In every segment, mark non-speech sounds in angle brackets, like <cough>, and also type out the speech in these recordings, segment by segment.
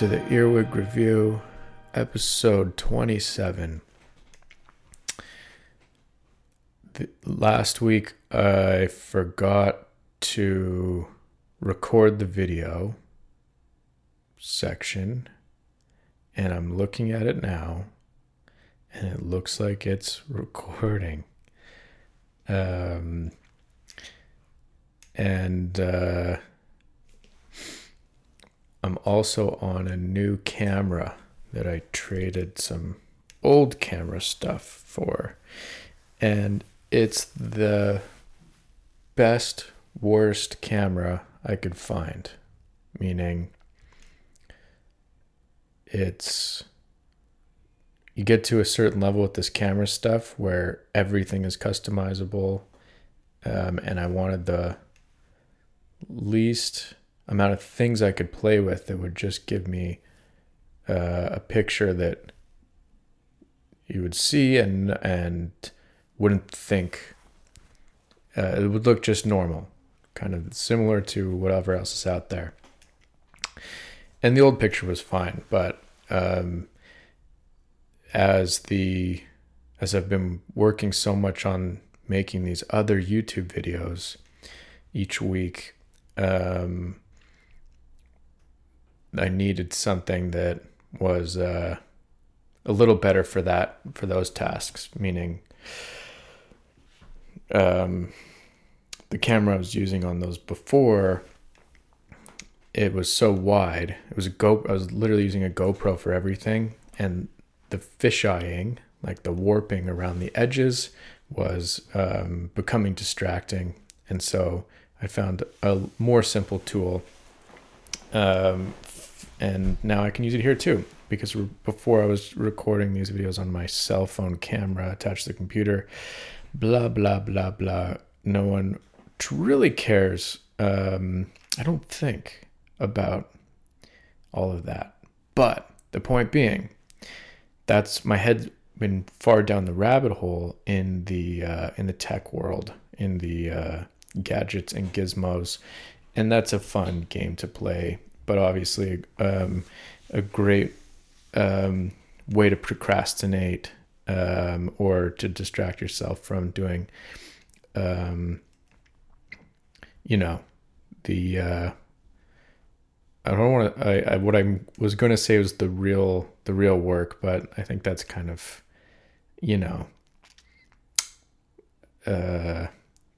to the Earwig Review, episode 27. The, last week I forgot to record the video section, and I'm looking at it now, and it looks like it's recording. Um, and uh, I'm also on a new camera that I traded some old camera stuff for. And it's the best, worst camera I could find. Meaning, it's. You get to a certain level with this camera stuff where everything is customizable. Um, and I wanted the least amount of things I could play with that would just give me uh, a picture that you would see and and wouldn't think uh, it would look just normal, kind of similar to whatever else is out there. And the old picture was fine, but um, as the as I've been working so much on making these other YouTube videos each week, um, I needed something that was uh, a little better for that for those tasks. Meaning, um, the camera I was using on those before, it was so wide. It was a Go. I was literally using a GoPro for everything, and the fisheyeing, like the warping around the edges, was um, becoming distracting. And so I found a more simple tool um, and now I can use it here too because before I was recording these videos on my cell phone camera attached to the computer, blah blah blah blah. No one really cares. Um, I don't think about all of that. But the point being, that's my head been far down the rabbit hole in the uh, in the tech world, in the uh, gadgets and gizmos, and that's a fun game to play but obviously um, a great um, way to procrastinate um, or to distract yourself from doing, um, you know, the. Uh, I don't want to. I, I what I was going to say was the real the real work, but I think that's kind of, you know, uh,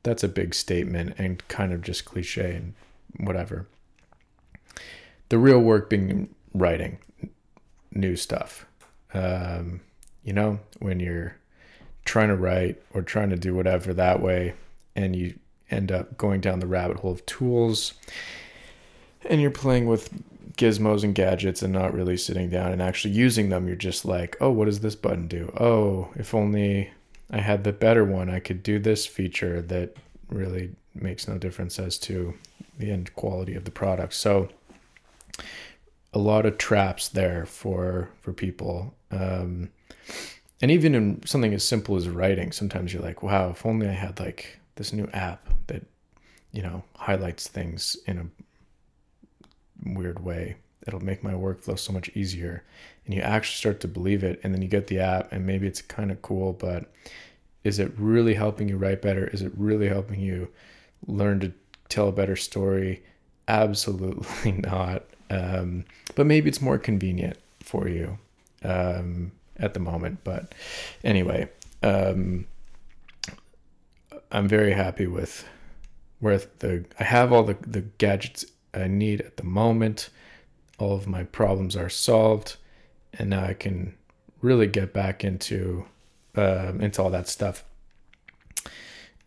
that's a big statement and kind of just cliche and whatever the real work being writing new stuff. Um, you know, when you're trying to write or trying to do whatever that way, and you end up going down the rabbit hole of tools, and you're playing with gizmos and gadgets and not really sitting down and actually using them, you're just like, oh, what does this button do? Oh, if only I had the better one, I could do this feature that really makes no difference as to the end quality of the product. So, a lot of traps there for for people. Um, and even in something as simple as writing, sometimes you're like, wow, if only I had like this new app that, you know, highlights things in a weird way. It'll make my workflow so much easier. And you actually start to believe it. And then you get the app, and maybe it's kind of cool, but is it really helping you write better? Is it really helping you learn to tell a better story? Absolutely <laughs> not. Um, but maybe it's more convenient for you um, at the moment. But anyway, um, I'm very happy with where the I have all the, the gadgets I need at the moment. All of my problems are solved, and now I can really get back into uh, into all that stuff.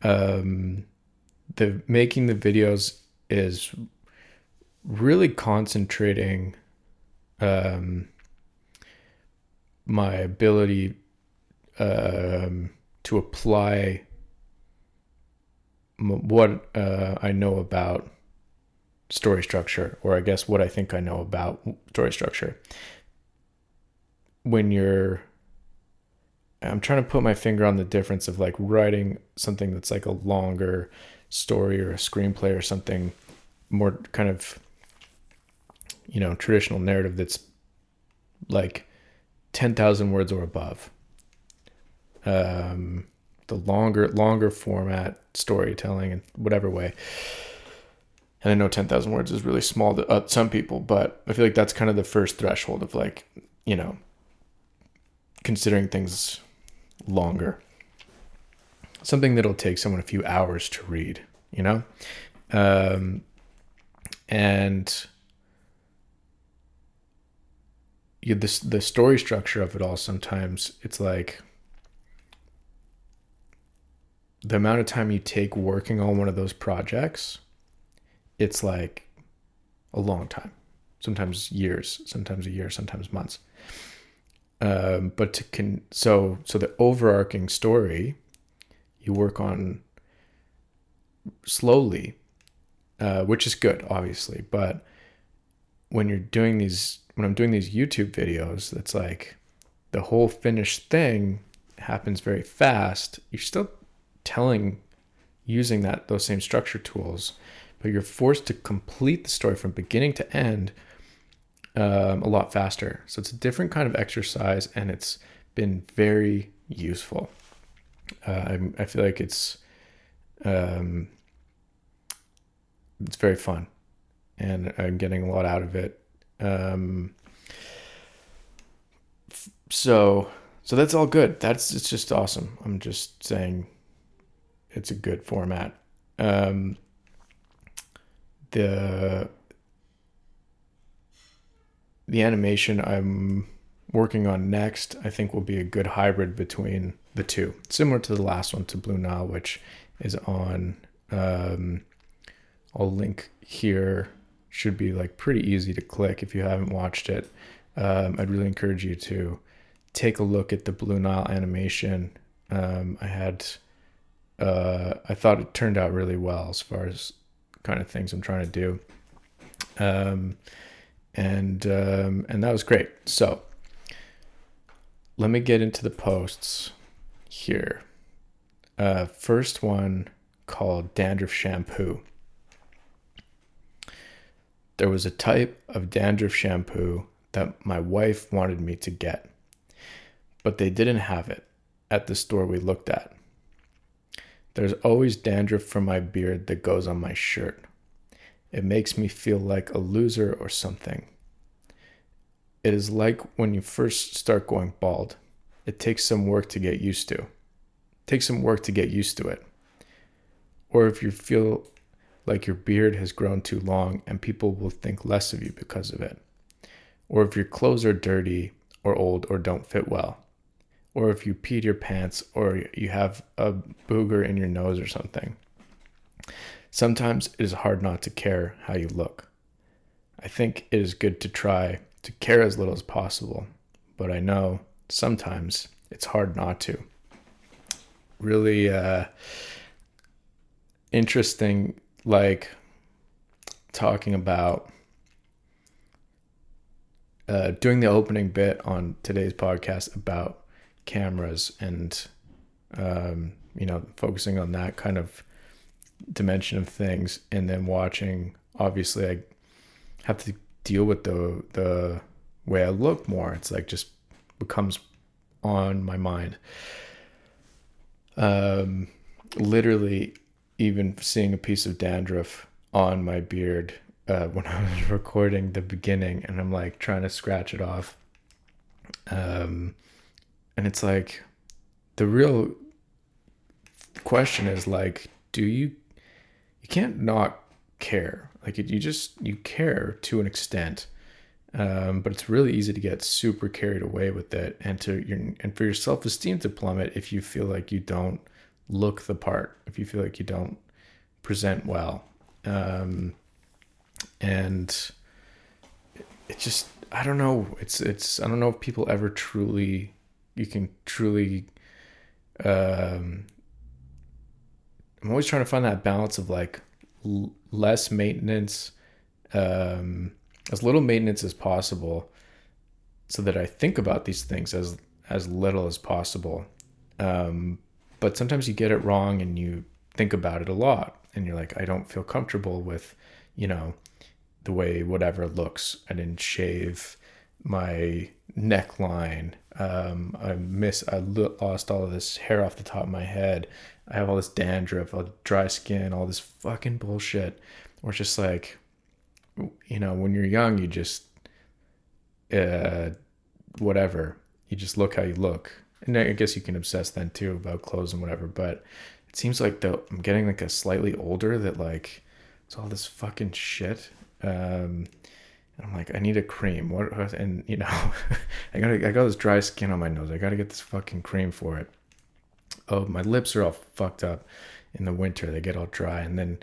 Um, the making the videos is really concentrating um, my ability um, to apply m- what uh, I know about story structure, or I guess what I think I know about story structure. When you're, I'm trying to put my finger on the difference of like writing something that's like a longer story or a screenplay or something more kind of you know, traditional narrative that's like 10,000 words or above. Um, the longer, longer format storytelling in whatever way. And I know 10,000 words is really small to uh, some people, but I feel like that's kind of the first threshold of like, you know, considering things longer. Something that'll take someone a few hours to read, you know? Um, and you, the story structure of it all sometimes it's like the amount of time you take working on one of those projects it's like a long time. Sometimes years sometimes a year sometimes months. Um, but to can so so the overarching story you work on slowly uh, which is good obviously but when you're doing these when I'm doing these YouTube videos, that's like the whole finished thing happens very fast. You're still telling using that those same structure tools, but you're forced to complete the story from beginning to end um, a lot faster. So it's a different kind of exercise, and it's been very useful. Uh, I, feel like it's um, it's very fun, and I'm getting a lot out of it um, so so that's all good. That's it's just awesome. I'm just saying it's a good format. Um, the the animation I'm working on next, I think will be a good hybrid between the two, similar to the last one to Blue Nile, which is on. Um, I'll link here should be like pretty easy to click if you haven't watched it. Um, I'd really encourage you to take a look at the Blue Nile animation. Um, I had, uh, I thought it turned out really well as far as kind of things I'm trying to do. Um, and um, and that was great. So let me get into the posts here. Uh, first one called dandruff shampoo there was a type of dandruff shampoo that my wife wanted me to get, but they didn't have it at the store we looked at. There's always dandruff from my beard that goes on my shirt. It makes me feel like a loser or something. It is like when you first start going bald. It takes some work to get used to. It takes some work to get used to it. Or if you feel like your beard has grown too long and people will think less of you because of it. Or if your clothes are dirty or old or don't fit well. Or if you peed your pants or you have a booger in your nose or something. Sometimes it is hard not to care how you look. I think it is good to try to care as little as possible, but I know sometimes it's hard not to. Really uh, interesting like talking about uh, doing the opening bit on today's podcast about cameras and um, you know focusing on that kind of dimension of things and then watching obviously i have to deal with the the way i look more. It's like just becomes on my mind. Um literally even seeing a piece of dandruff on my beard uh, <laughs> when I was recording the beginning, and I'm like trying to scratch it off. Um, and it's like the real question is like, do you? You can't not care. Like you just you care to an extent. Um, but it's really easy to get super carried away with it and to your and for your self-esteem to plummet if you feel like you don't look the part, if you feel like you don't present well. Um, and it just, I don't know. It's, it's, I don't know if people ever truly, you can truly, um, I'm always trying to find that balance of like l- less maintenance, um, as little maintenance as possible so that I think about these things as, as little as possible. Um, but sometimes you get it wrong and you think about it a lot and you're like i don't feel comfortable with you know the way whatever looks. I didn't shave my neckline. Um, I miss. I lost all of this hair off the top of my head. I have all this dandruff, all dry skin, all this fucking bullshit. Or just like, you know, when you're young, you just, uh, whatever. You just look how you look, and I guess you can obsess then too about clothes and whatever. But it seems like though I'm getting like a slightly older that like it's all this fucking shit. Um, I'm like, I need a cream. What? And you know, <laughs> I got I got this dry skin on my nose. I got to get this fucking cream for it. Oh, my lips are all fucked up in the winter. They get all dry, and then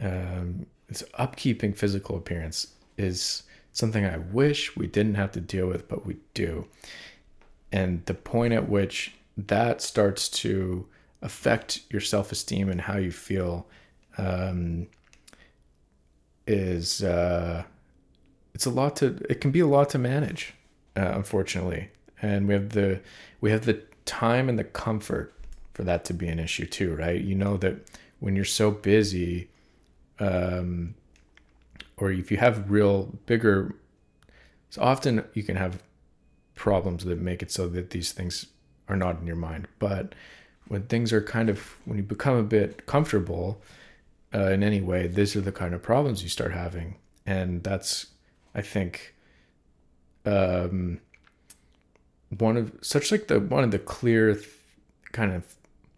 um, this upkeeping physical appearance is something I wish we didn't have to deal with, but we do. And the point at which that starts to affect your self esteem and how you feel um, is. Uh, it's a lot to it can be a lot to manage uh, unfortunately and we have the we have the time and the comfort for that to be an issue too right you know that when you're so busy um or if you have real bigger so often you can have problems that make it so that these things are not in your mind. But when things are kind of when you become a bit comfortable uh, in any way these are the kind of problems you start having. And that's I think um, one of such like the one of the clear th- kind of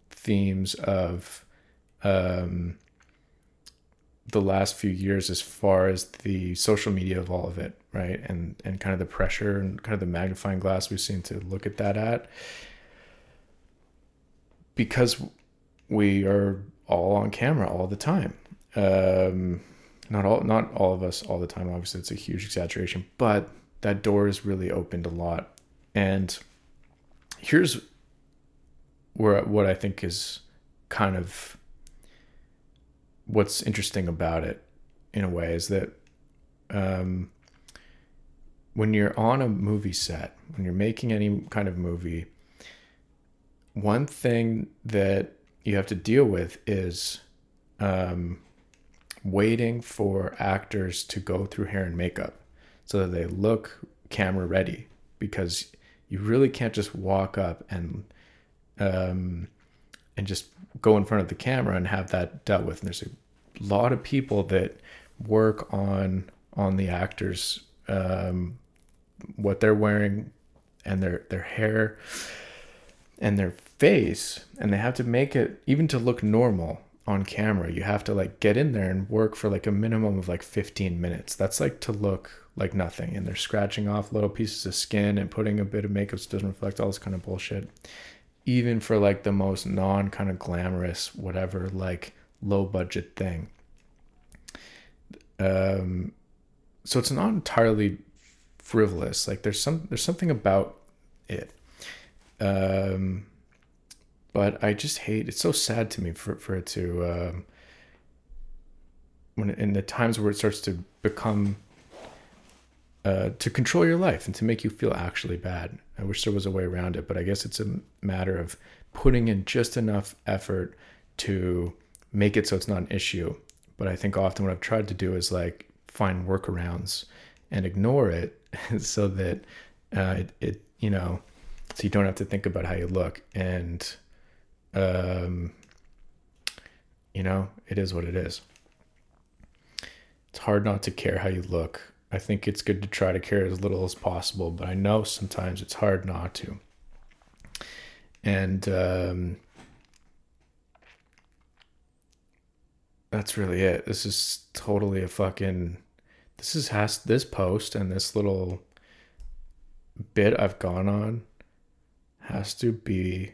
themes of um, the last few years as far as the social media of all of it right? And and kind of the pressure and kind of the magnifying glass we seem to look at that at. Because we are all on camera all the time. Um, not all not all of us all the time obviously it's a huge exaggeration but that door is really opened a lot. And here's where what i think is kind of what's interesting about it in a way is that um, when you're on a movie set when you're making any kind of movie one thing that you have to deal with is um, waiting for actors to go through hair and makeup so that they look camera ready because you really can't just walk up and um, and just go in front of the camera and have that dealt with. And there's a lot of people that work on on the actors um, what they're wearing and their their hair and their face and they have to make it even to look normal on camera. You have to like get in there and work for like a minimum of like 15 minutes. That's like to look like nothing and they're scratching off little pieces of skin and putting a bit of makeup so doesn't reflect all this kind of bullshit. Even for like the most non kind of glamorous whatever like low budget thing. Um so it's not entirely frivolous like there's some there's something about it um but I just hate. It's so sad to me for for it to um, when in the times where it starts to become uh, to control your life and to make you feel actually bad. I wish there was a way around it, but I guess it's a matter of putting in just enough effort to make it so it's not an issue. But I think often what I've tried to do is like find workarounds and ignore it <laughs> so that uh, it, it, you know, so you don't have to think about how you look. And um, you know, it is what it is. It's hard not to care how you look. I think it's good to try to care as little as possible, but I know sometimes it's hard not to. And um, that's really it. This is totally a fucking. This is has this post and this little bit I've gone on has to be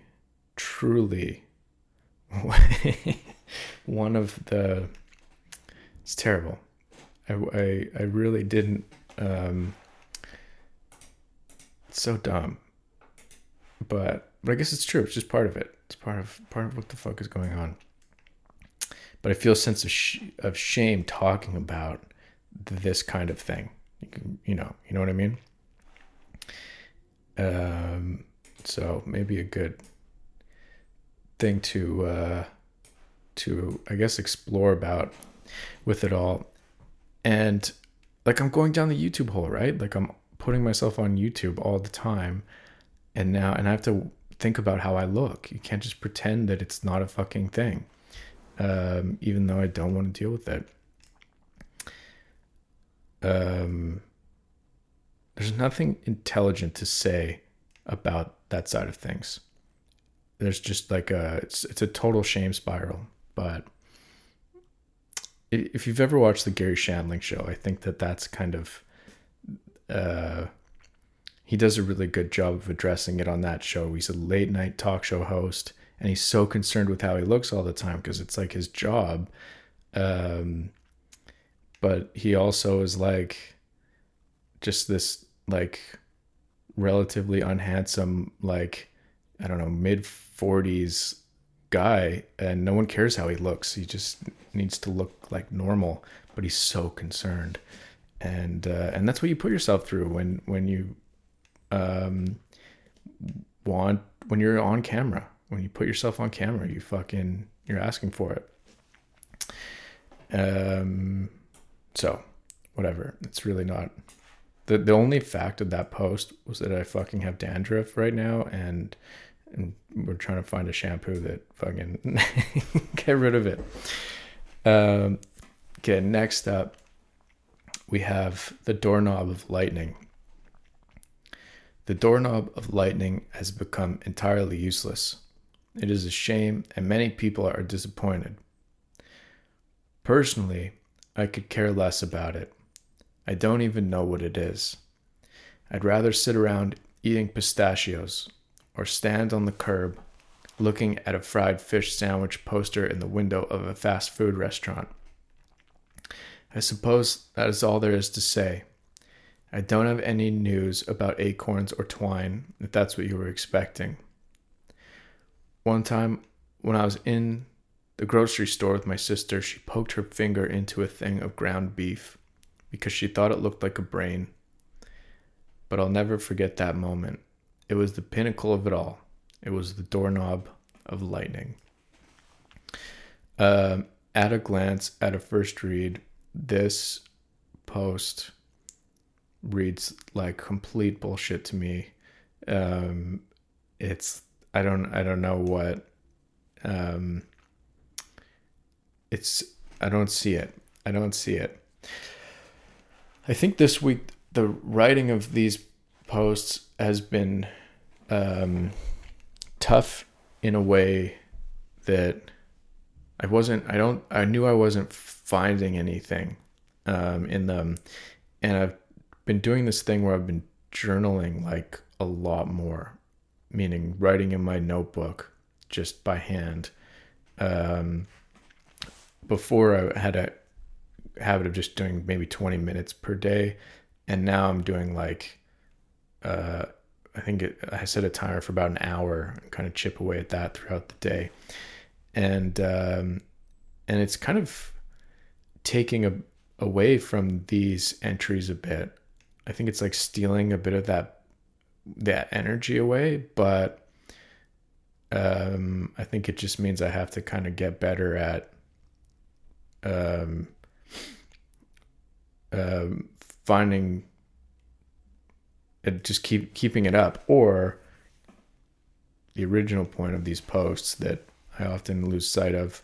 truly <laughs> one of the it's terrible. I i, I really didn't um it's so dumb. But but i guess it's true. It's just part of it. It's part of part of what the fuck is going on. But i feel a sense of sh- of shame talking about this kind of thing you, can, you know you know what i mean um so maybe a good thing to uh, to I guess explore about with it all. And like I'm going down the YouTube hole, right? Like I'm putting myself on YouTube all the time. And now, and I have to think about how I look. You can't just pretend that it's not a fucking thing, um, even though I don't want to deal with it. Um, there's nothing intelligent to say about that side of things. There's just like a it's it's a total shame spiral. But if you've ever watched the Garry Shandling show, I think that that's kind of uh, he does a really good job of addressing it on that show. He's a late night talk show host, and he's so concerned with how he looks all the time because it's like his job. Um, but he also is like just this like relatively unhandsome, like I don't know, mid forties guy, and no one cares how he looks. He just needs to look like normal, but he's so concerned, and uh, and that's what you put yourself through when when you um want when you're on camera. When you put yourself on camera, you fucking you're asking for it. Um, so whatever. It's really not the the only fact of that post was that I fucking have dandruff right now and and we're trying to find a shampoo that fucking <laughs> get rid of it. Um, okay, next up, we have the doorknob of lightning. The doorknob of lightning has become entirely useless. It is a shame, and many people are disappointed. Personally, I could care less about it. I don't even know what it is. I'd rather sit around eating pistachios or stand on the curb looking at a fried fish sandwich poster in the window of a fast food restaurant. I suppose that is all there is to say. I don't have any news about acorns or twine, if that's what you were expecting. One time, when I was in the grocery store with my sister, she poked her finger into a thing of ground beef because she thought it looked like a brain. But I'll never forget that moment. It was the pinnacle of it all. It was the doorknob of lightning. Um, at a glance, at a first read, this post reads like complete bullshit to me. Um, it's I don't I don't know what. Um, it's I don't see it. I don't see it. I think this week the writing of these posts has been um, tough in a way that I wasn't. I don't. I knew I wasn't finding anything um, in them, and I've been doing this thing where I've been journaling like a lot more, meaning writing in my notebook just by hand. Um, before I had a habit of just doing maybe 20 minutes per day, and now I'm doing like uh, I think it, I set a timer for about an hour and kind of chip away at that throughout the day. And, um, and it's kind of taking a, away from these entries a bit. I think it's like stealing a bit of that, that energy away, but, um, I think it just means I have to kind of get better at, um, um, finding just keep keeping it up or the original point of these posts that I often lose sight of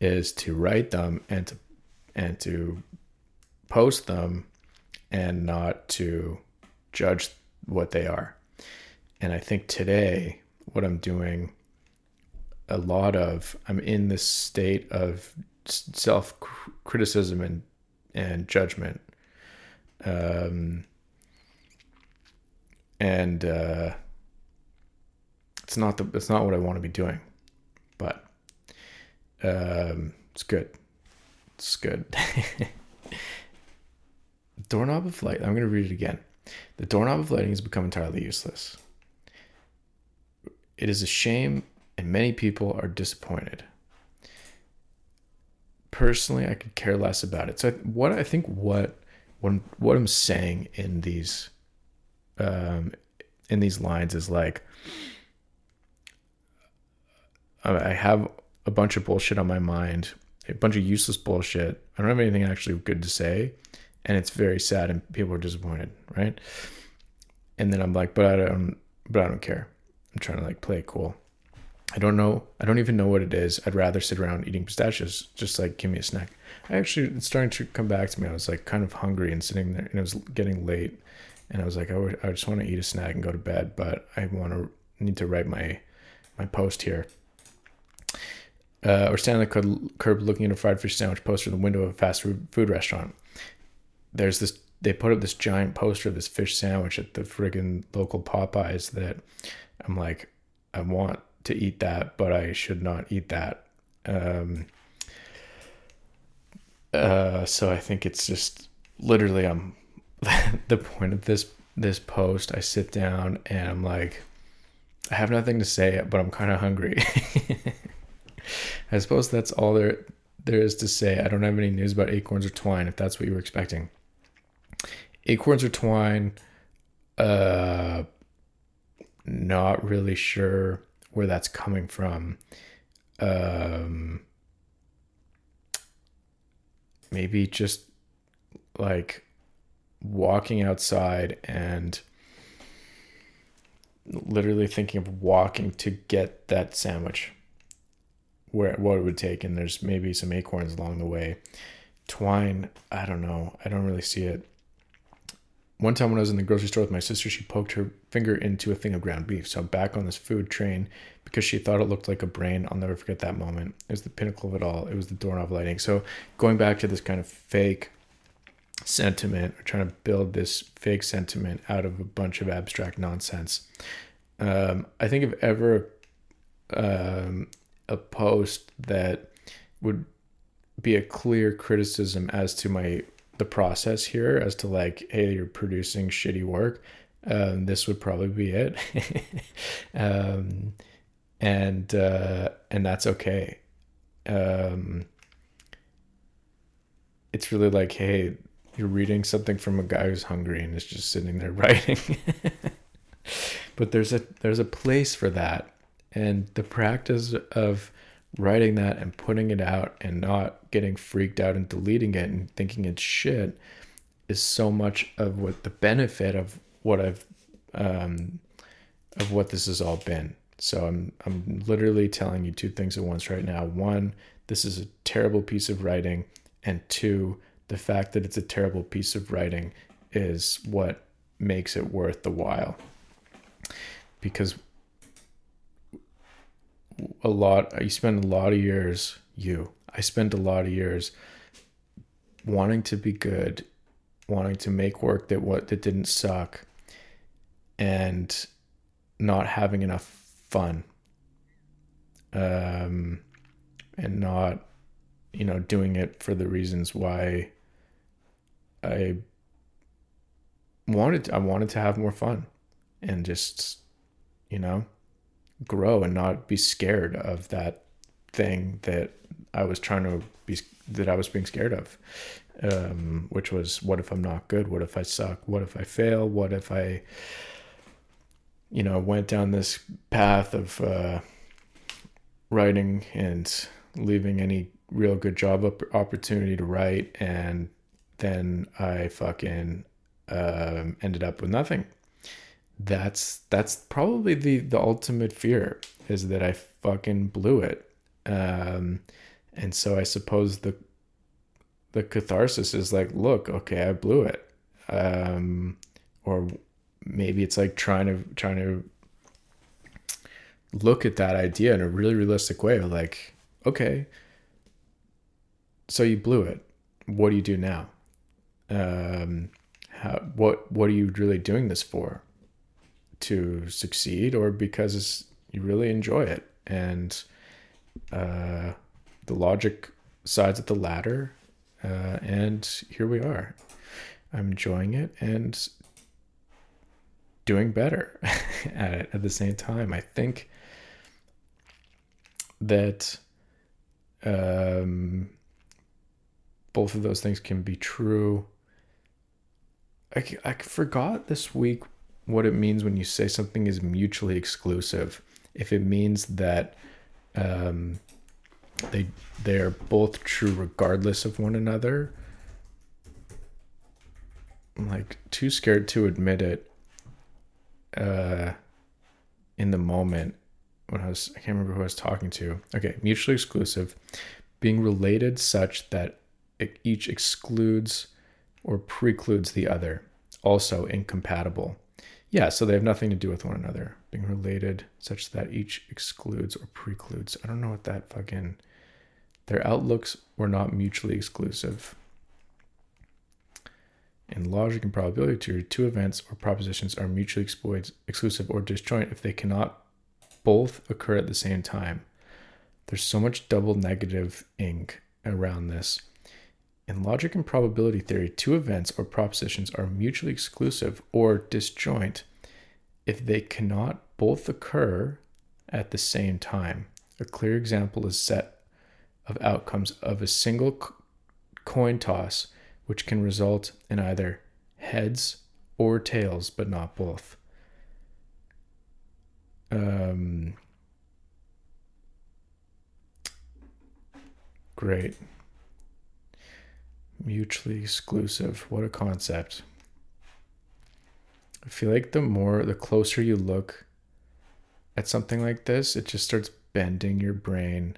is to write them and to and to post them and not to judge what they are. And I think today what I'm doing a lot of I'm in this state of self criticism and and judgment um and uh, it's not the it's not what I want to be doing, but um, it's good. It's good. <laughs> doorknob of light. I'm going to read it again. The doorknob of lighting has become entirely useless. It is a shame, and many people are disappointed. Personally, I could care less about it. So, what I think what what what I'm saying in these um, in these lines is like I have a bunch of bullshit on my mind a bunch of useless bullshit. I don't have anything actually good to say, and it's very sad, and people are disappointed, right? And then I'm like, but I don't, but I don't care. I'm trying to like play cool. I don't know. I don't even know what it is. I'd rather sit around eating pistachios. Just like give me a snack. I actually it's starting to come back to me. I was like kind of hungry and sitting there, and it was getting late, and I was like, I, I just want to eat a snack and go to bed, but I want to need to write my my post here. Uh, or stand on the curb looking at a fried fish sandwich poster in the window of a fast food restaurant. There's this. They put up this giant poster of this fish sandwich at the friggin' local Popeyes that I'm like, I want to eat that, but I should not eat that. Um, uh, so I think it's just literally I'm <laughs> the point of this this post. I sit down and I'm like, I have nothing to say, but I'm kind of hungry. <laughs> I suppose that's all there there is to say. I don't have any news about acorns or twine, if that's what you were expecting. Acorns or twine, uh, not really sure where that's coming from. Um, maybe just like walking outside and literally thinking of walking to get that sandwich. Where what it would take and there's maybe some acorns along the way. Twine i don't know. I don't really see it. One time when I was in the grocery store with my sister, she poked her finger into a thing of ground beef. So back on this food train because she thought it looked like a brain. I'll never forget that moment. It was the pinnacle of it all. It was the doorknob lighting. So going back to this kind of fake sentiment, or trying to build this fake sentiment out of a bunch of abstract nonsense. Um, I think if ever um, a post that would be a clear criticism as to my the process here as to like, hey, you're producing shitty work. Um, this would probably be it, <laughs> um, and uh, and that's okay. Um, it's really like, hey, you're reading something from a guy who's hungry and is just sitting there <laughs> writing. but there's a there's a place for that, and the practice of writing that and putting it out and not getting freaked out and deleting it and thinking it's shit is so much of what the benefit of what I've um, of what this has all been. So I'm I'm literally telling you two things at once right now. One, this is a terrible piece of writing, and two, the fact that it's a terrible piece of writing is what makes it worth the while. Because a lot you spend a lot of years you i spent a lot of years wanting to be good wanting to make work that what that didn't suck and not having enough fun um and not you know doing it for the reasons why i wanted i wanted to have more fun and just you know grow and not be scared of that thing that I was trying to be that I was being scared of, um, which was what if I'm not good? What if I suck? What if I fail? What if I, you know, went down this path of uh, writing and leaving any real good job opportunity to write, and then I fucking um, ended up with nothing that's that's probably the the ultimate fear is that I fucking blew it. Um, and so I suppose the the catharsis is like, look, okay, I blew it. Um, or maybe it's like trying to trying to look at that idea in a really realistic way like, okay, so you blew it. What do you do now? Um, how, what what are you really doing this for? to succeed or because you really enjoy it. And uh, the logic sides of the ladder. Uh, and here we are. I'm enjoying it and doing better <laughs> at it at the same time. I think that um, both of those things can be true. I, I forgot this week what it means when you say something is mutually exclusive. If it means that um, they they are both true regardless of one another. I'm like too scared to admit it uh in the moment when I was I can't remember who I was talking to. Okay, mutually exclusive, being related such that each excludes or precludes the other. Also incompatible. Yeah, so they have nothing to do with one another. Being related such that each excludes or precludes. I don't know what that fucking their outlooks were not mutually exclusive. In logic and probability theory, two events or propositions are mutually exclusive or disjoint if they cannot both occur at the same time. There's so much double negative ink around this. In logic and probability theory, two events or propositions are mutually exclusive or disjoint if they cannot both occur at the same time. A clear example is set of outcomes of a single coin toss, which can result in either heads or tails, but not both. Um, great. Mutually exclusive. What a concept. I feel like the more, the closer you look at something like this, it just starts bending your brain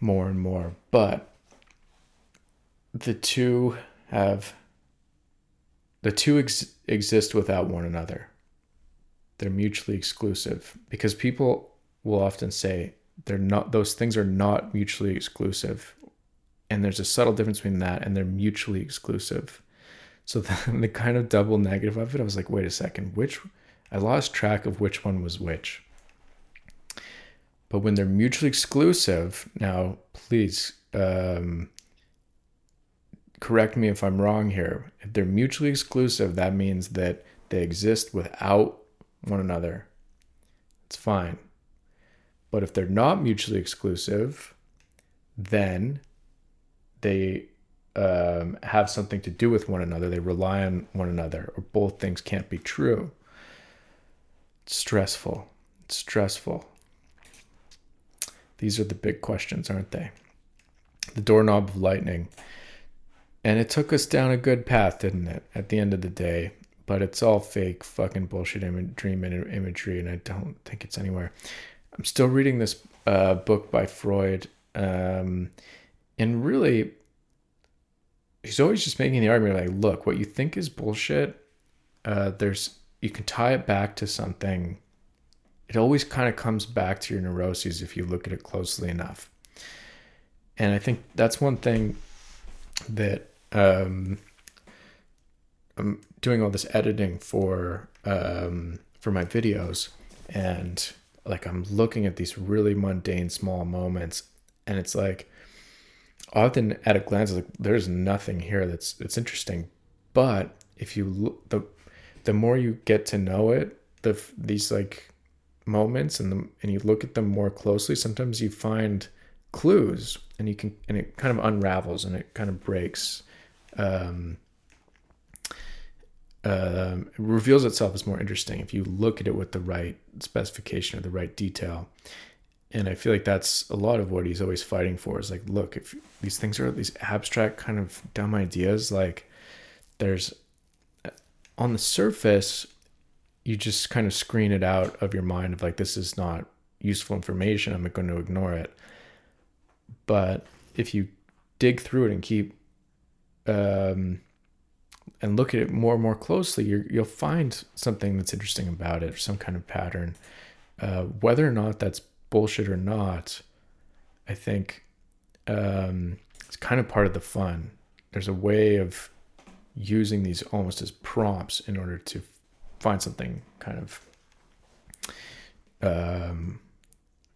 more and more. But the two have, the two ex- exist without one another. They're mutually exclusive because people will often say they're not, those things are not mutually exclusive. And there's a subtle difference between that and they're mutually exclusive. So <laughs> the, the kind of double negative of it, I was like, wait a second, which I lost track of which one was which. But when they're mutually exclusive, now please um, correct me if I'm wrong here. If they're mutually exclusive, that means that they exist without one another. It's fine. But if they're not mutually exclusive, then they um, have something to do with one another. They rely on one another, or both things can't be true. It's stressful. It's stressful. These are the big questions, aren't they? The doorknob of lightning. And it took us down a good path, didn't it? At the end of the day, but it's all fake fucking bullshit Im- dream imagery, and I don't think it's anywhere. I'm still reading this uh, book by Freud, um, and really, he's always just making the argument like, look, what you think is bullshit, uh, there's you can tie it back to something. It always kind of comes back to your neuroses if you look at it closely enough. And I think that's one thing that um, I'm doing all this editing for um, for my videos, and like I'm looking at these really mundane small moments, and it's like often at a glance, like there's nothing here that's that's interesting. But if you look, the the more you get to know it, the these like moments and the, and you look at them more closely, sometimes you find clues, and you can and it kind of unravels and it kind of breaks. Um, uh, reveals itself as more interesting if you look at it with the right specification or the right detail and I feel like that's a lot of what he's always fighting for is like, look, if these things are these abstract kind of dumb ideas, like there's on the surface, you just kind of screen it out of your mind of like, this is not useful information. I'm going to ignore it. But if you dig through it and keep, um, and look at it more and more closely, you will find something that's interesting about it or some kind of pattern. Uh, whether or not that's bullshit or not, I think um, it's kind of part of the fun. There's a way of using these almost as prompts in order to find something kind of um,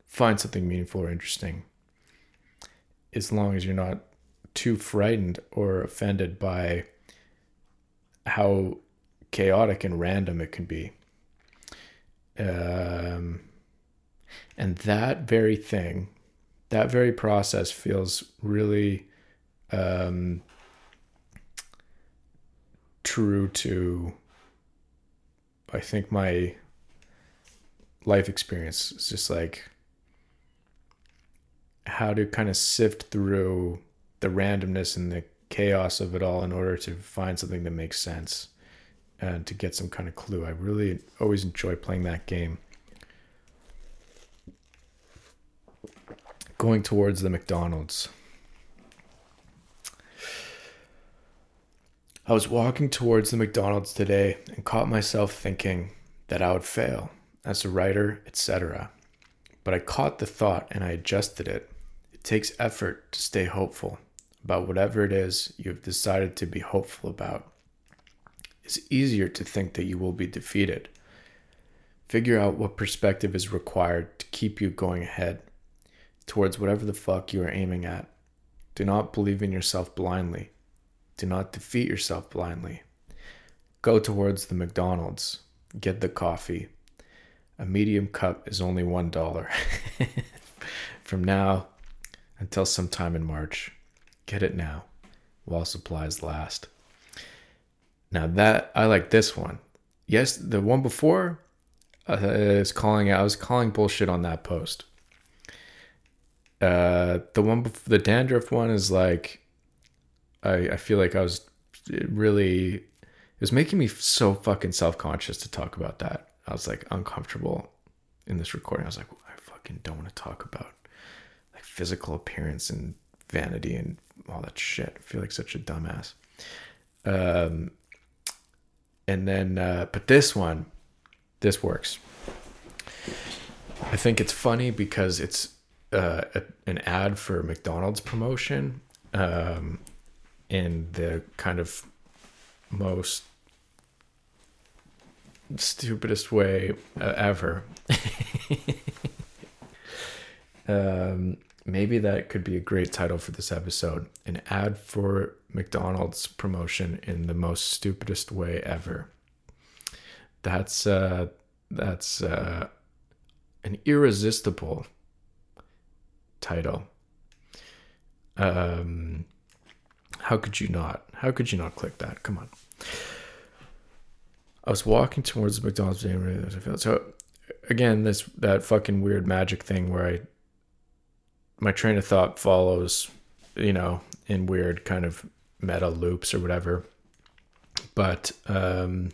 find something meaningful or interesting as long as you're not too frightened or offended by how chaotic and random it can be. Um, and that very thing, that very process feels really um, true to, I think, my life experience. It's just like, how to kind of sift through the randomness and the chaos of it all in order to find something that makes sense and to get some kind of clue. I really always enjoy playing that game. Going towards the McDonald's. I was walking towards the McDonald's today and caught myself thinking that I would fail as a writer, etc. But I caught the thought and I adjusted it. It takes effort to stay hopeful about whatever it is you've decided to be hopeful about. It's easier to think that you will be defeated. Figure out what perspective is required to keep you going ahead towards whatever the fuck you are aiming at. Do not believe in yourself blindly. Do not defeat yourself blindly. Go towards the McDonald's. Get the coffee. A medium cup is only $1. <laughs> From now until sometime in March. Get it now while supplies last. Now that I like this one. Yes, the one before uh, is calling. I was calling bullshit on that post. Uh, the one before, the dandruff one is like, I I feel like I was really it was making me so fucking self conscious to talk about that. I was like uncomfortable in this recording. I was like, I fucking don't want to talk about like physical appearance and vanity and all that shit. I feel like such a dumbass. Um, and then, uh, but this one, this works. I think it's funny because it's uh, a, an ad for McDonald's promotion um, in the kind of most stupidest way uh, ever. <laughs> um, maybe that could be a great title for this episode an ad for McDonald's promotion in the most stupidest way ever. That's uh that's uh an irresistible title. Um how could you not? How could you not click that? Come on. I was walking towards McDonald's so again this that fucking weird magic thing where I my train of thought follows, you know, in weird kind of meta loops or whatever. But um,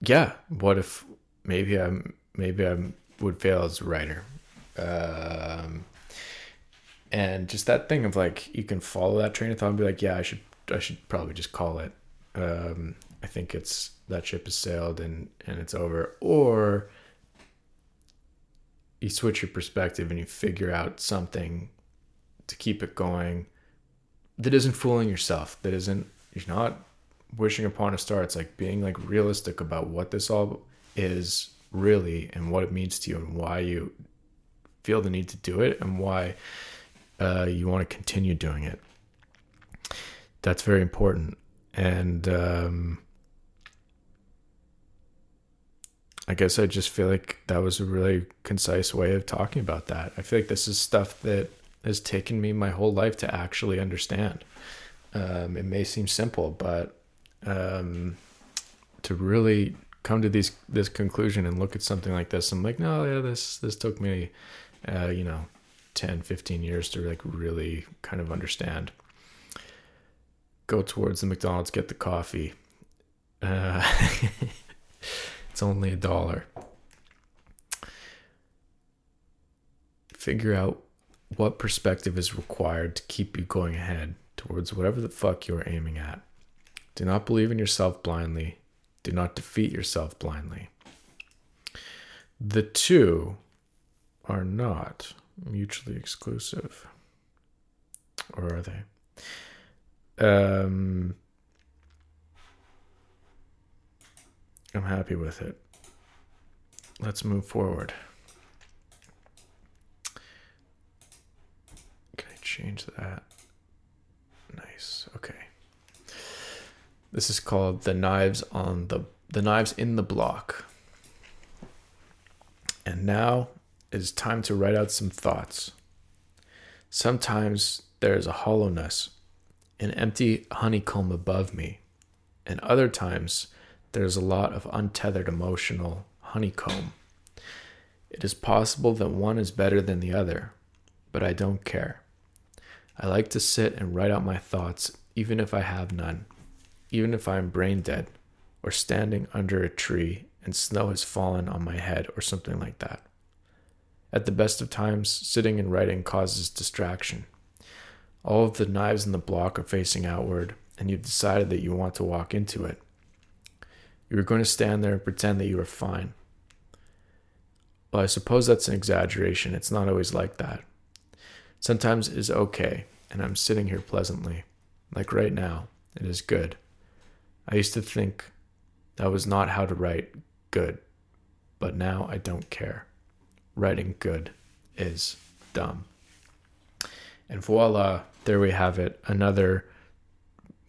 yeah, what if maybe I'm maybe I would fail as a writer, um, and just that thing of like you can follow that train of thought and be like, yeah, I should I should probably just call it. Um, I think it's that ship has sailed and and it's over, or you switch your perspective and you figure out something to keep it going that isn't fooling yourself that isn't you're not wishing upon a star. It's like being like realistic about what this all is really and what it means to you and why you feel the need to do it and why uh, you want to continue doing it. That's very important. And um, I guess I just feel like that was a really concise way of talking about that. I feel like this is stuff that has taken me my whole life to actually understand. Um, it may seem simple, but um, to really come to these this conclusion and look at something like this, I'm like, no, yeah, this this took me, uh, you know, 10, 15 years to like really kind of understand. Go towards the McDonald's, get the coffee. Uh, <laughs> It's only a dollar. Figure out what perspective is required to keep you going ahead towards whatever the fuck you're aiming at. Do not believe in yourself blindly. Do not defeat yourself blindly. The two are not mutually exclusive. Or are they? Um, I'm happy with it. Let's move forward. Can I change that? Nice. Okay. This is called the knives on the the knives in the block. And now it is time to write out some thoughts. Sometimes there is a hollowness, an empty honeycomb above me, and other times there's a lot of untethered emotional honeycomb. It is possible that one is better than the other, but I don't care. I like to sit and write out my thoughts, even if I have none, even if I am brain dead, or standing under a tree and snow has fallen on my head, or something like that. At the best of times, sitting and writing causes distraction. All of the knives in the block are facing outward, and you've decided that you want to walk into it. You are going to stand there and pretend that you are fine. Well, I suppose that's an exaggeration. It's not always like that. Sometimes it is okay, and I'm sitting here pleasantly. Like right now, it is good. I used to think that was not how to write good, but now I don't care. Writing good is dumb. And voila, there we have it. Another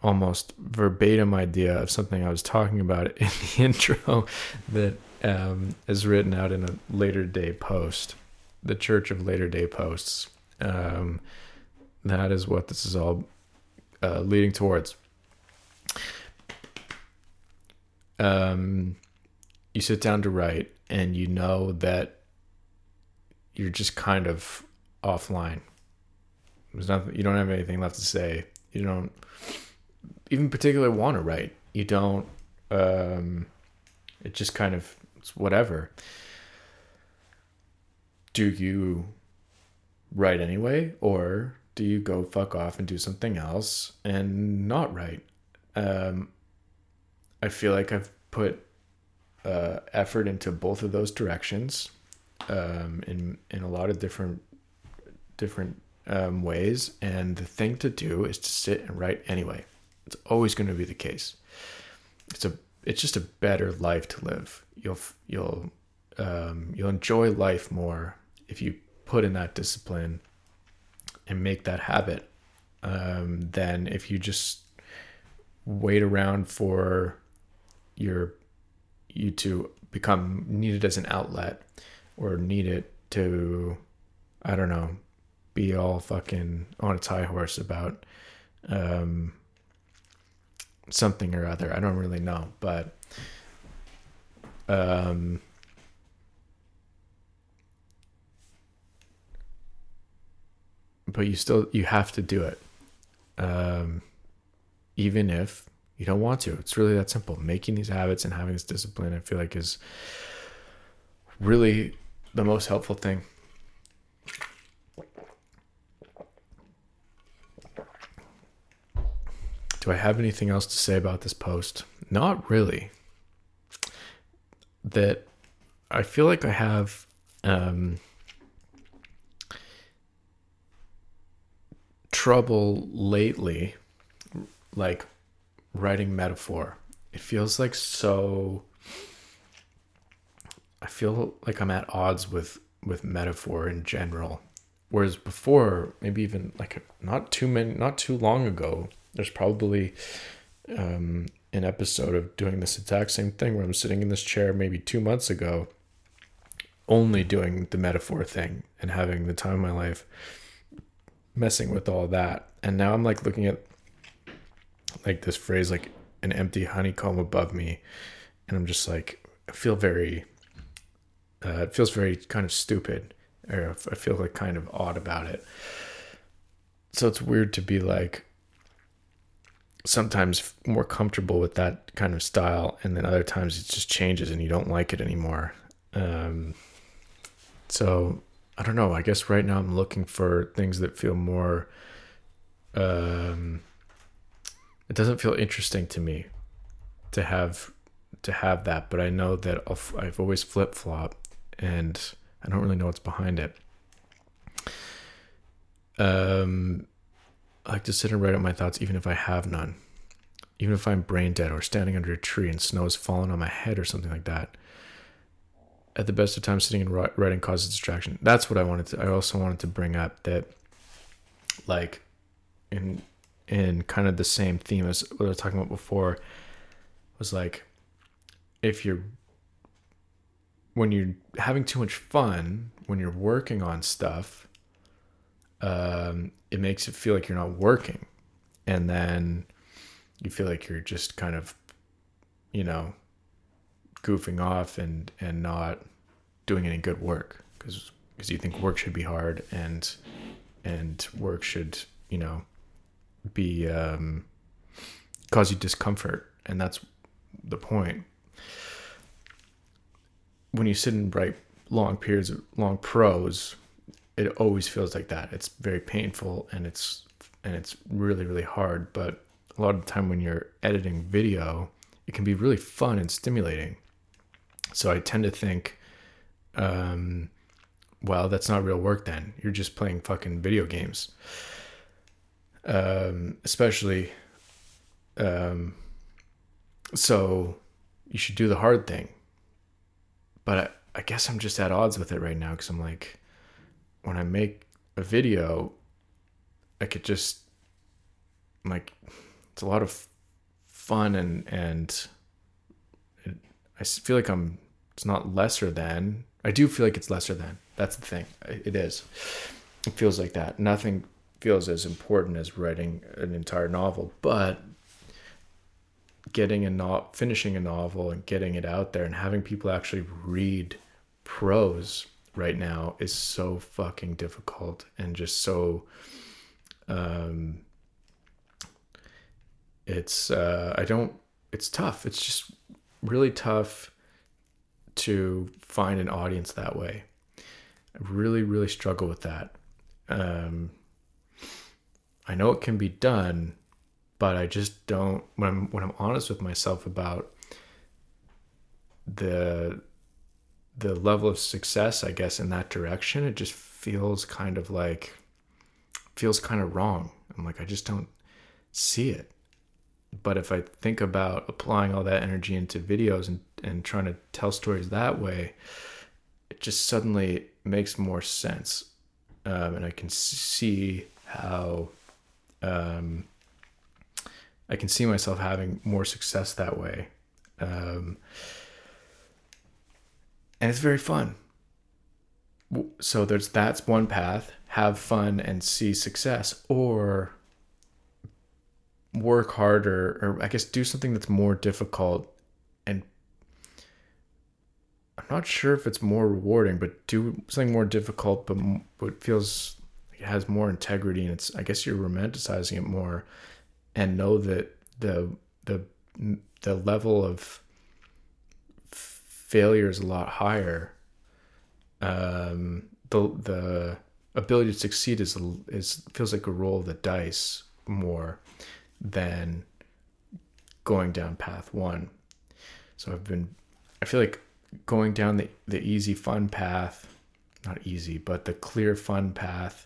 almost verbatim idea of something I was talking about <laughs> in the intro that um, is written out in a later day post, the Church of Later Day Posts. Um, that is what this is all uh, leading towards. Um, you sit down to write, and you know that you're just kind of offline. There's nothing. You don't have anything left to say. You don't even particularly want to write. You don't. Um, it just kind of it's whatever. Do you write anyway, or do you go fuck off and do something else and not write? Um, I feel like I've put uh, effort into both of those directions um, in in a lot of different different um, ways, and the thing to do is to sit and write anyway. It's always going to be the case. It's a it's just a better life to live. You'll you'll um, you'll enjoy life more if you put in that discipline and make that habit um, than if you just wait around for your you to become needed as an outlet or need it to I don't know be all fucking on its high horse about um, something or other. I don't really know, but um, but you still you have to do it, um, even if you don't want to. It's really that simple. Making these habits and having this discipline, I feel like, is really the most helpful thing Do I have anything else to say about this post? Not really. That I feel like I have um, trouble lately, like writing metaphor. It feels like so. I feel like I'm at odds with with metaphor in general. Whereas before, maybe even like not too many, not too long ago, there's probably um, an episode of doing this exact same thing where I'm sitting in this chair maybe two months ago, only doing the metaphor thing and having the time of my life messing with all that. And now I'm like looking at like this phrase, like an empty honeycomb above me. And I'm just like, I feel very, uh, it feels very kind of stupid. Or I feel like kind of odd about it. So it's weird to be like, sometimes more comfortable with that kind of style and then other times it just changes and you don't like it anymore. Um, so i don't know i guess right now i'm looking for things that feel more um, it doesn't feel interesting to me to have to have that but i know that i have always flip-flop and i don't really know what's behind it. Um I like to sit and write out my thoughts even if I have none. Even if I'm brain dead or standing under a tree and snow is falling on my head or something like that. At the best of times, sitting and writing causes distraction. That's what I wanted to. I also wanted to bring up that, like, in in kind of the same theme as what I was talking about before, was like, if you're when you're having too much fun, when you're working on stuff, um, it makes it feel like you're not working. And then you feel like you're just kind of, you know, goofing off and, and not doing any good work because because you think work should be hard and and work should you know be um, cause you discomfort, and that's the point. When you sit and write long periods of long prose, it always feels like that. It's very painful and it's and it's really really hard. But a lot of the time when you're editing video, it can be really fun and stimulating. So I tend to think, um, well, that's not real work. Then you're just playing fucking video games. Um, especially, um, so you should do the hard thing. But I, I guess I'm just at odds with it right now because I'm like, when I make a video, I could just like it's a lot of fun and and it, I feel like I'm it's not lesser than I do feel like it's lesser than. That's the thing. It is. It feels like that. Nothing feels as important as writing an entire novel but getting a not finishing a novel and getting it out there and having people actually read prose right now is so fucking difficult and just so um it's uh I don't it's tough. It's just really tough to find an audience that way. I really really struggle with that. Um I know it can be done, but I just don't when I'm when I'm honest with myself about the the level of success, I guess, in that direction, it just feels kind of like feels kind of wrong. I'm like, I just don't see it. But if I think about applying all that energy into videos and, and trying to tell stories that way, it just suddenly makes more sense. Um, and I can see how um, I can see myself having more success that way. Um, and it's very fun. So there's that's one path, have fun and see success or work harder or I guess do something that's more difficult and I'm not sure if it's more rewarding, but do something more difficult but but feels it has more integrity and it's I guess you're romanticizing it more and know that the the the level of failure is a lot higher, um, the the ability to succeed is is feels like a roll of the dice more than going down path one. So I've been, I feel like going down the the easy fun path, not easy, but the clear fun path.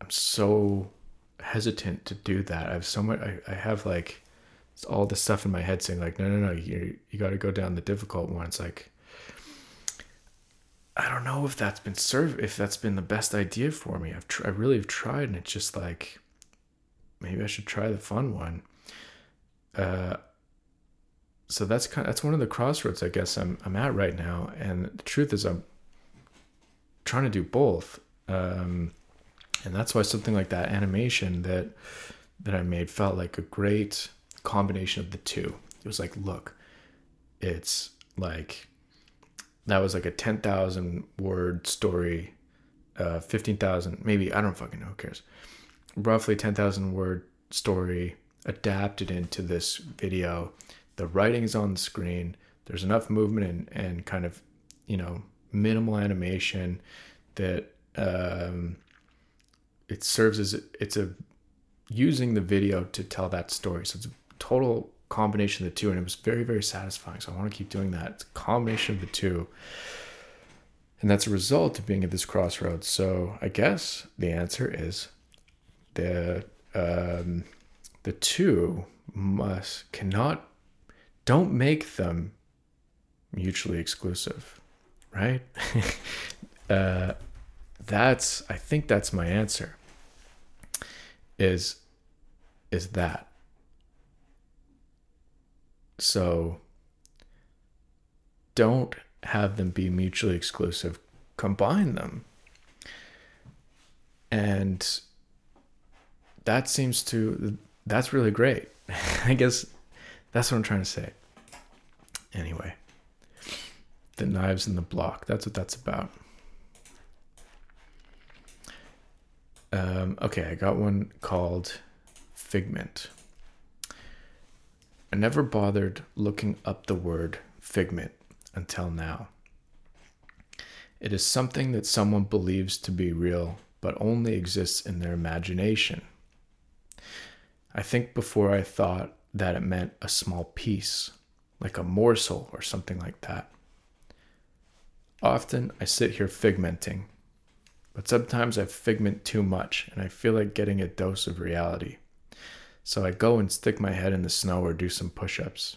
I'm so hesitant to do that. I have so much. I, I have like it's all the stuff in my head saying like, no, no, no, you you got to go down the difficult one. It's like, I don't know if that's been served, if that's been the best idea for me. I've tr- I really have tried, and it's just like, maybe I should try the fun one. Uh, so that's kind of, that's one of the crossroads I guess I'm I'm at right now, and the truth is I'm trying to do both. Um, and that's why something like that animation that that I made felt like a great combination of the two. It was like, look, it's like that was like a 10,000 word story, uh, 15,000, maybe, I don't fucking know, who cares? Roughly 10,000 word story adapted into this video. The writing is on the screen. There's enough movement and, and kind of, you know, minimal animation that um, it serves as it's a using the video to tell that story. So it's total combination of the two, and it was very, very satisfying. So I want to keep doing that. It's a combination of the two. And that's a result of being at this crossroads. So I guess the answer is the um, the two must cannot don't make them mutually exclusive, right? <laughs> uh, that's I think that's my answer. Is is that so don't have them be mutually exclusive, combine them. And that seems to, that's really great. <laughs> I guess that's what I'm trying to say. Anyway, the knives in the block, that's what that's about. Um, okay, I got one called Figment. I never bothered looking up the word figment until now. It is something that someone believes to be real, but only exists in their imagination. I think before I thought that it meant a small piece, like a morsel or something like that. Often I sit here figmenting, but sometimes I figment too much and I feel like getting a dose of reality. So I go and stick my head in the snow or do some push ups.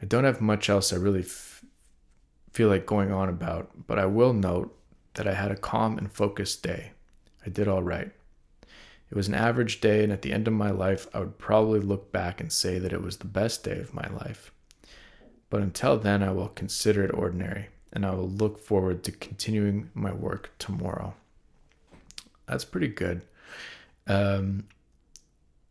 I don't have much else I really f- feel like going on about, but I will note that I had a calm and focused day. I did all right. It was an average day, and at the end of my life, I would probably look back and say that it was the best day of my life. But until then, I will consider it ordinary, and I will look forward to continuing my work tomorrow. That's pretty good. Um,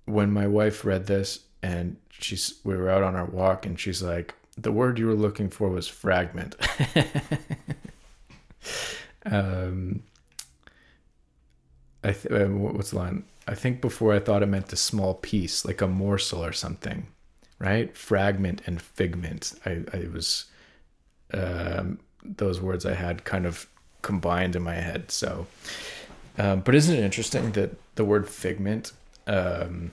when my wife read this, and she's we were out on our walk, and she's like, "The word you were looking for was fragment." <laughs> um, I th- uh, what's the line? I think before I thought it meant a small piece, like a morsel or something, right? Fragment and figment. I, I was um, those words I had kind of combined in my head. So, um, but isn't it interesting that the word figment um,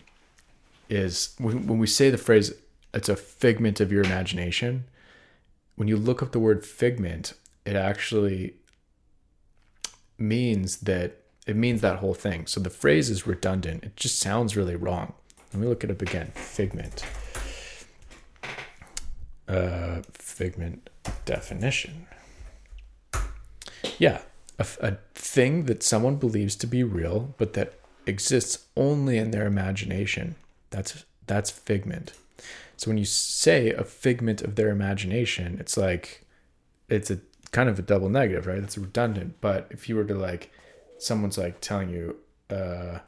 is when, when we say the phrase "it's a figment of your imagination"? When you look up the word figment, it actually means that it means that whole thing. So the phrase is redundant. It just sounds really wrong. Let me look it up again. Figment. Uh, figment definition. Yeah, a, a thing that someone believes to be real, but that exists only in their imagination. That's that's figment. So when you say a figment of their imagination, it's like it's a kind of a double negative, right? It's redundant. But if you were to like someone's like telling you, uh,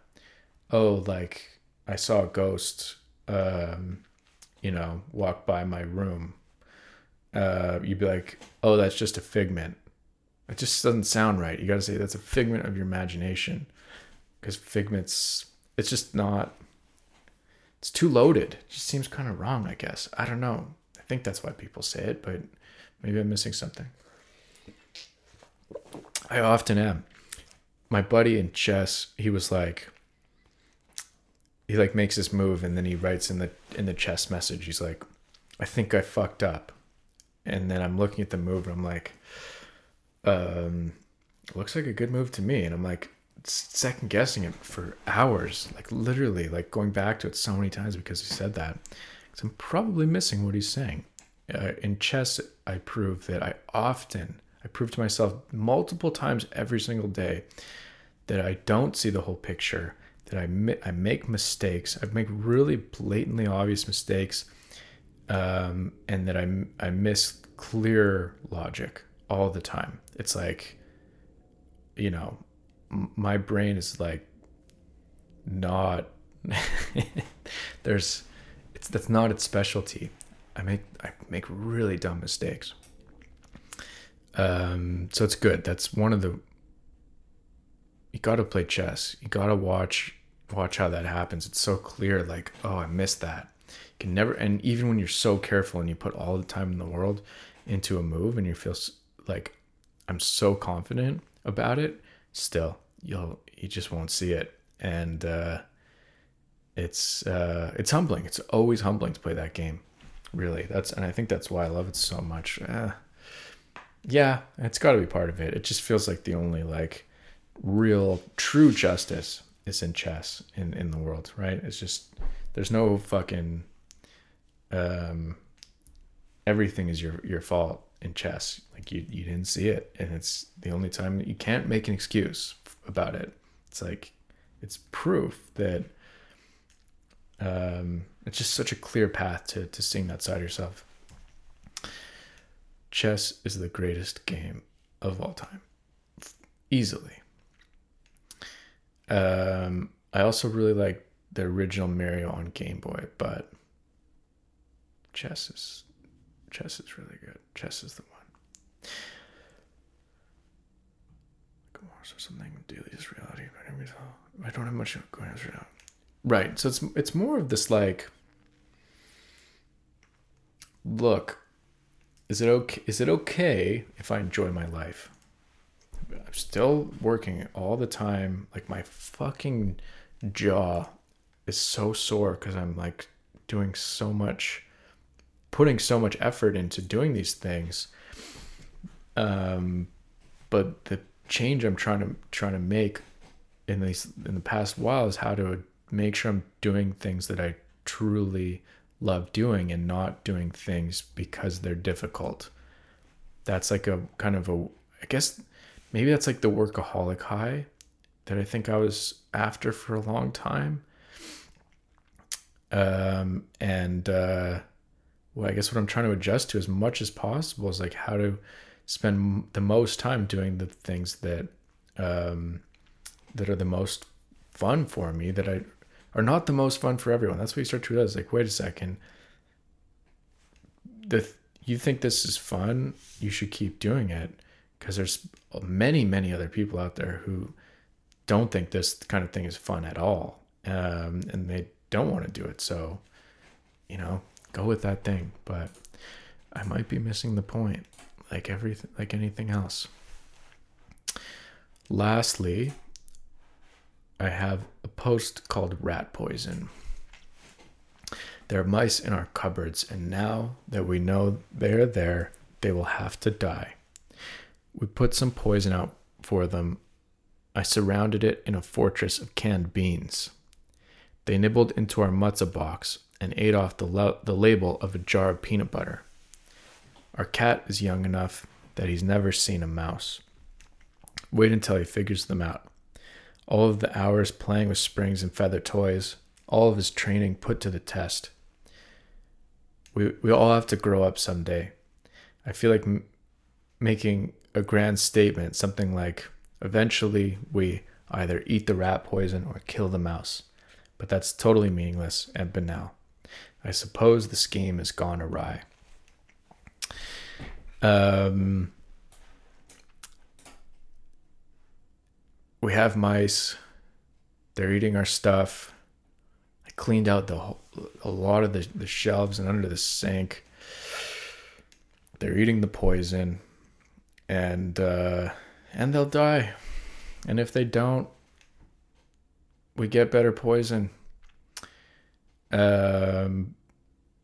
oh, like I saw a ghost, um, you know, walk by my room, uh, you'd be like, oh, that's just a figment. It just doesn't sound right. You got to say that's a figment of your imagination because figments, it's just not, it's too loaded. It just seems kind of wrong, I guess. I don't know. I think that's why people say it, but maybe I'm missing something. I often am my buddy in chess, he was like, he like makes this move and then he writes in the in the chess message, he's like, I think I fucked up. And then I'm looking at the move and I'm like, um, looks like a good move to me. And I'm like second guessing it for hours, like literally, like going back to it so many times because he said that. Because I'm probably missing what he's saying. Uh, in chess, I prove that I often I prove to myself multiple times every single day that I don't see the whole picture, that I, mi- I make mistakes. I make really blatantly obvious mistakes, um, and that I, I miss clear logic all the time. It's like, you know, my brain is like not, <laughs> there's, it's, that's not its specialty. I make, I make really dumb mistakes. Um, so it's good. That's one of the. You got to play chess. You got to watch watch how that happens. It's so clear. Like, oh, I missed that. You can never. And even when you're so careful and you put all the time in the world into a move, and you feel like I'm so confident about it, still you'll you just won't see it. And uh, it's uh, it's humbling. It's always humbling to play that game. Really, that's and I think that's why I love it so much. Uh, yeah, it's got to be part of it. It just feels like the only like real true justice is in chess in in the world, right? It's just there's no fucking um everything is your your fault in chess. Like you you didn't see it and it's the only time you can't make an excuse about it. It's like it's proof that um it's just such a clear path to to seeing that side of yourself chess is the greatest game of all time, easily. Um, I also really like the original Mario on Game Boy, but chess is chess is really good. Chess is the one. More or something. Daily is reality. I don't have much going on right. Right. So it's it's more of this like look, is it okay is it okay if I enjoy my life? I'm still working all the time. Like my fucking jaw is so sore because I'm like doing so much putting so much effort into doing these things. Um but the change I'm trying to trying to make in these in the past while is how to make sure I'm doing things that I truly love doing and not doing things because they're difficult. That's like a kind of a I guess maybe that's like the workaholic high that I think I was after for a long time. Um and uh well I guess what I'm trying to adjust to as much as possible is like how to spend the most time doing the things that um, that are the most fun for me that I are not the most fun for everyone. That's what you start to realize. Like, wait a second. The you think this is fun, you should keep doing it because there's many many other people out there who don't think this kind of thing is fun at all, um, and they don't want to do it. So, you know, go with that thing. But I might be missing the point like everything like anything else. Lastly, I have a post called Rat Poison. There are mice in our cupboards, and now that we know they're there, they will have to die. We put some poison out for them. I surrounded it in a fortress of canned beans. They nibbled into our matzo box and ate off the, la- the label of a jar of peanut butter. Our cat is young enough that he's never seen a mouse. Wait until he figures them out. All of the hours playing with springs and feather toys, all of his training put to the test. We, we all have to grow up someday. I feel like m- making a grand statement, something like, eventually we either eat the rat poison or kill the mouse. But that's totally meaningless and banal. I suppose the scheme has gone awry. Um, we have mice. They're eating our stuff. I cleaned out the a lot of the, the shelves and under the sink. They're eating the poison, and uh, and they'll die. And if they don't, we get better poison. Um,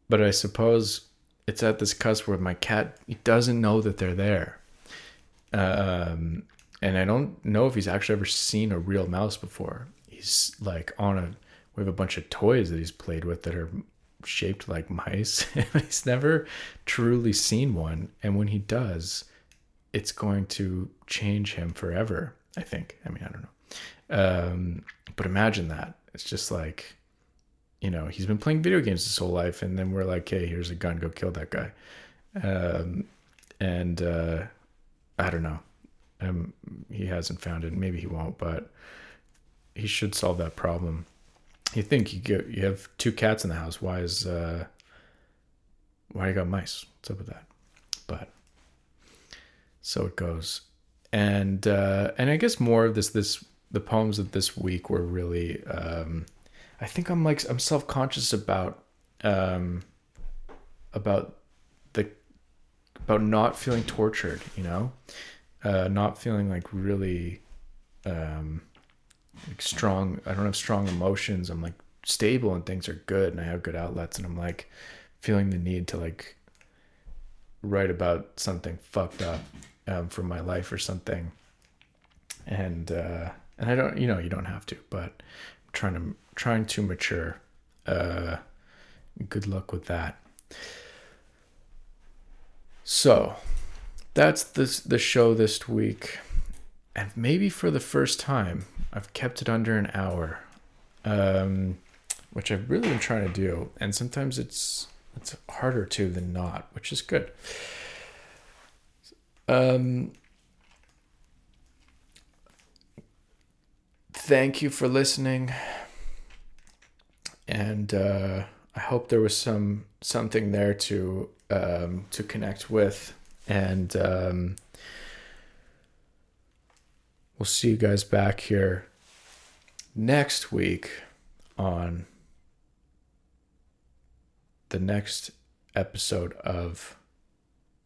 but I suppose it's at this cusp where my cat he doesn't know that they're there. Um, and I don't know if he's actually ever seen a real mouse before. He's like on a we have a bunch of toys that he's played with that are shaped like mice. <laughs> he's never truly seen one, and when he does, it's going to change him forever. I think. I mean, I don't know. Um, but imagine that. It's just like you know, he's been playing video games his whole life, and then we're like, hey, here's a gun, go kill that guy. Um, and uh, I don't know. Um, he hasn't found it. Maybe he won't, but he should solve that problem. You think you get you have two cats in the house? Why is uh, why you got mice? What's up with that? But so it goes, and uh, and I guess more of this this the poems of this week were really um, I think I'm like I'm self conscious about um about the about not feeling tortured, you know, uh, not feeling like really um like strong. I don't have strong emotions. I'm like stable and things are good and I have good outlets and I'm like feeling the need to like write about something fucked up um, from my life or something. And uh, and I don't, you know, you don't have to, but I'm trying to trying to mature. Uh, good luck with that. So, that's this the show this week, and maybe for the first time, I've kept it under an hour, um, which I've really been trying to do. And sometimes it's it's harder to than not, which is good. Um, thank you for listening and uh, I hope there was some something there to um, to connect with, and um, we'll see you guys back here next week on the next episode of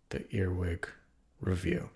the Earwig Review.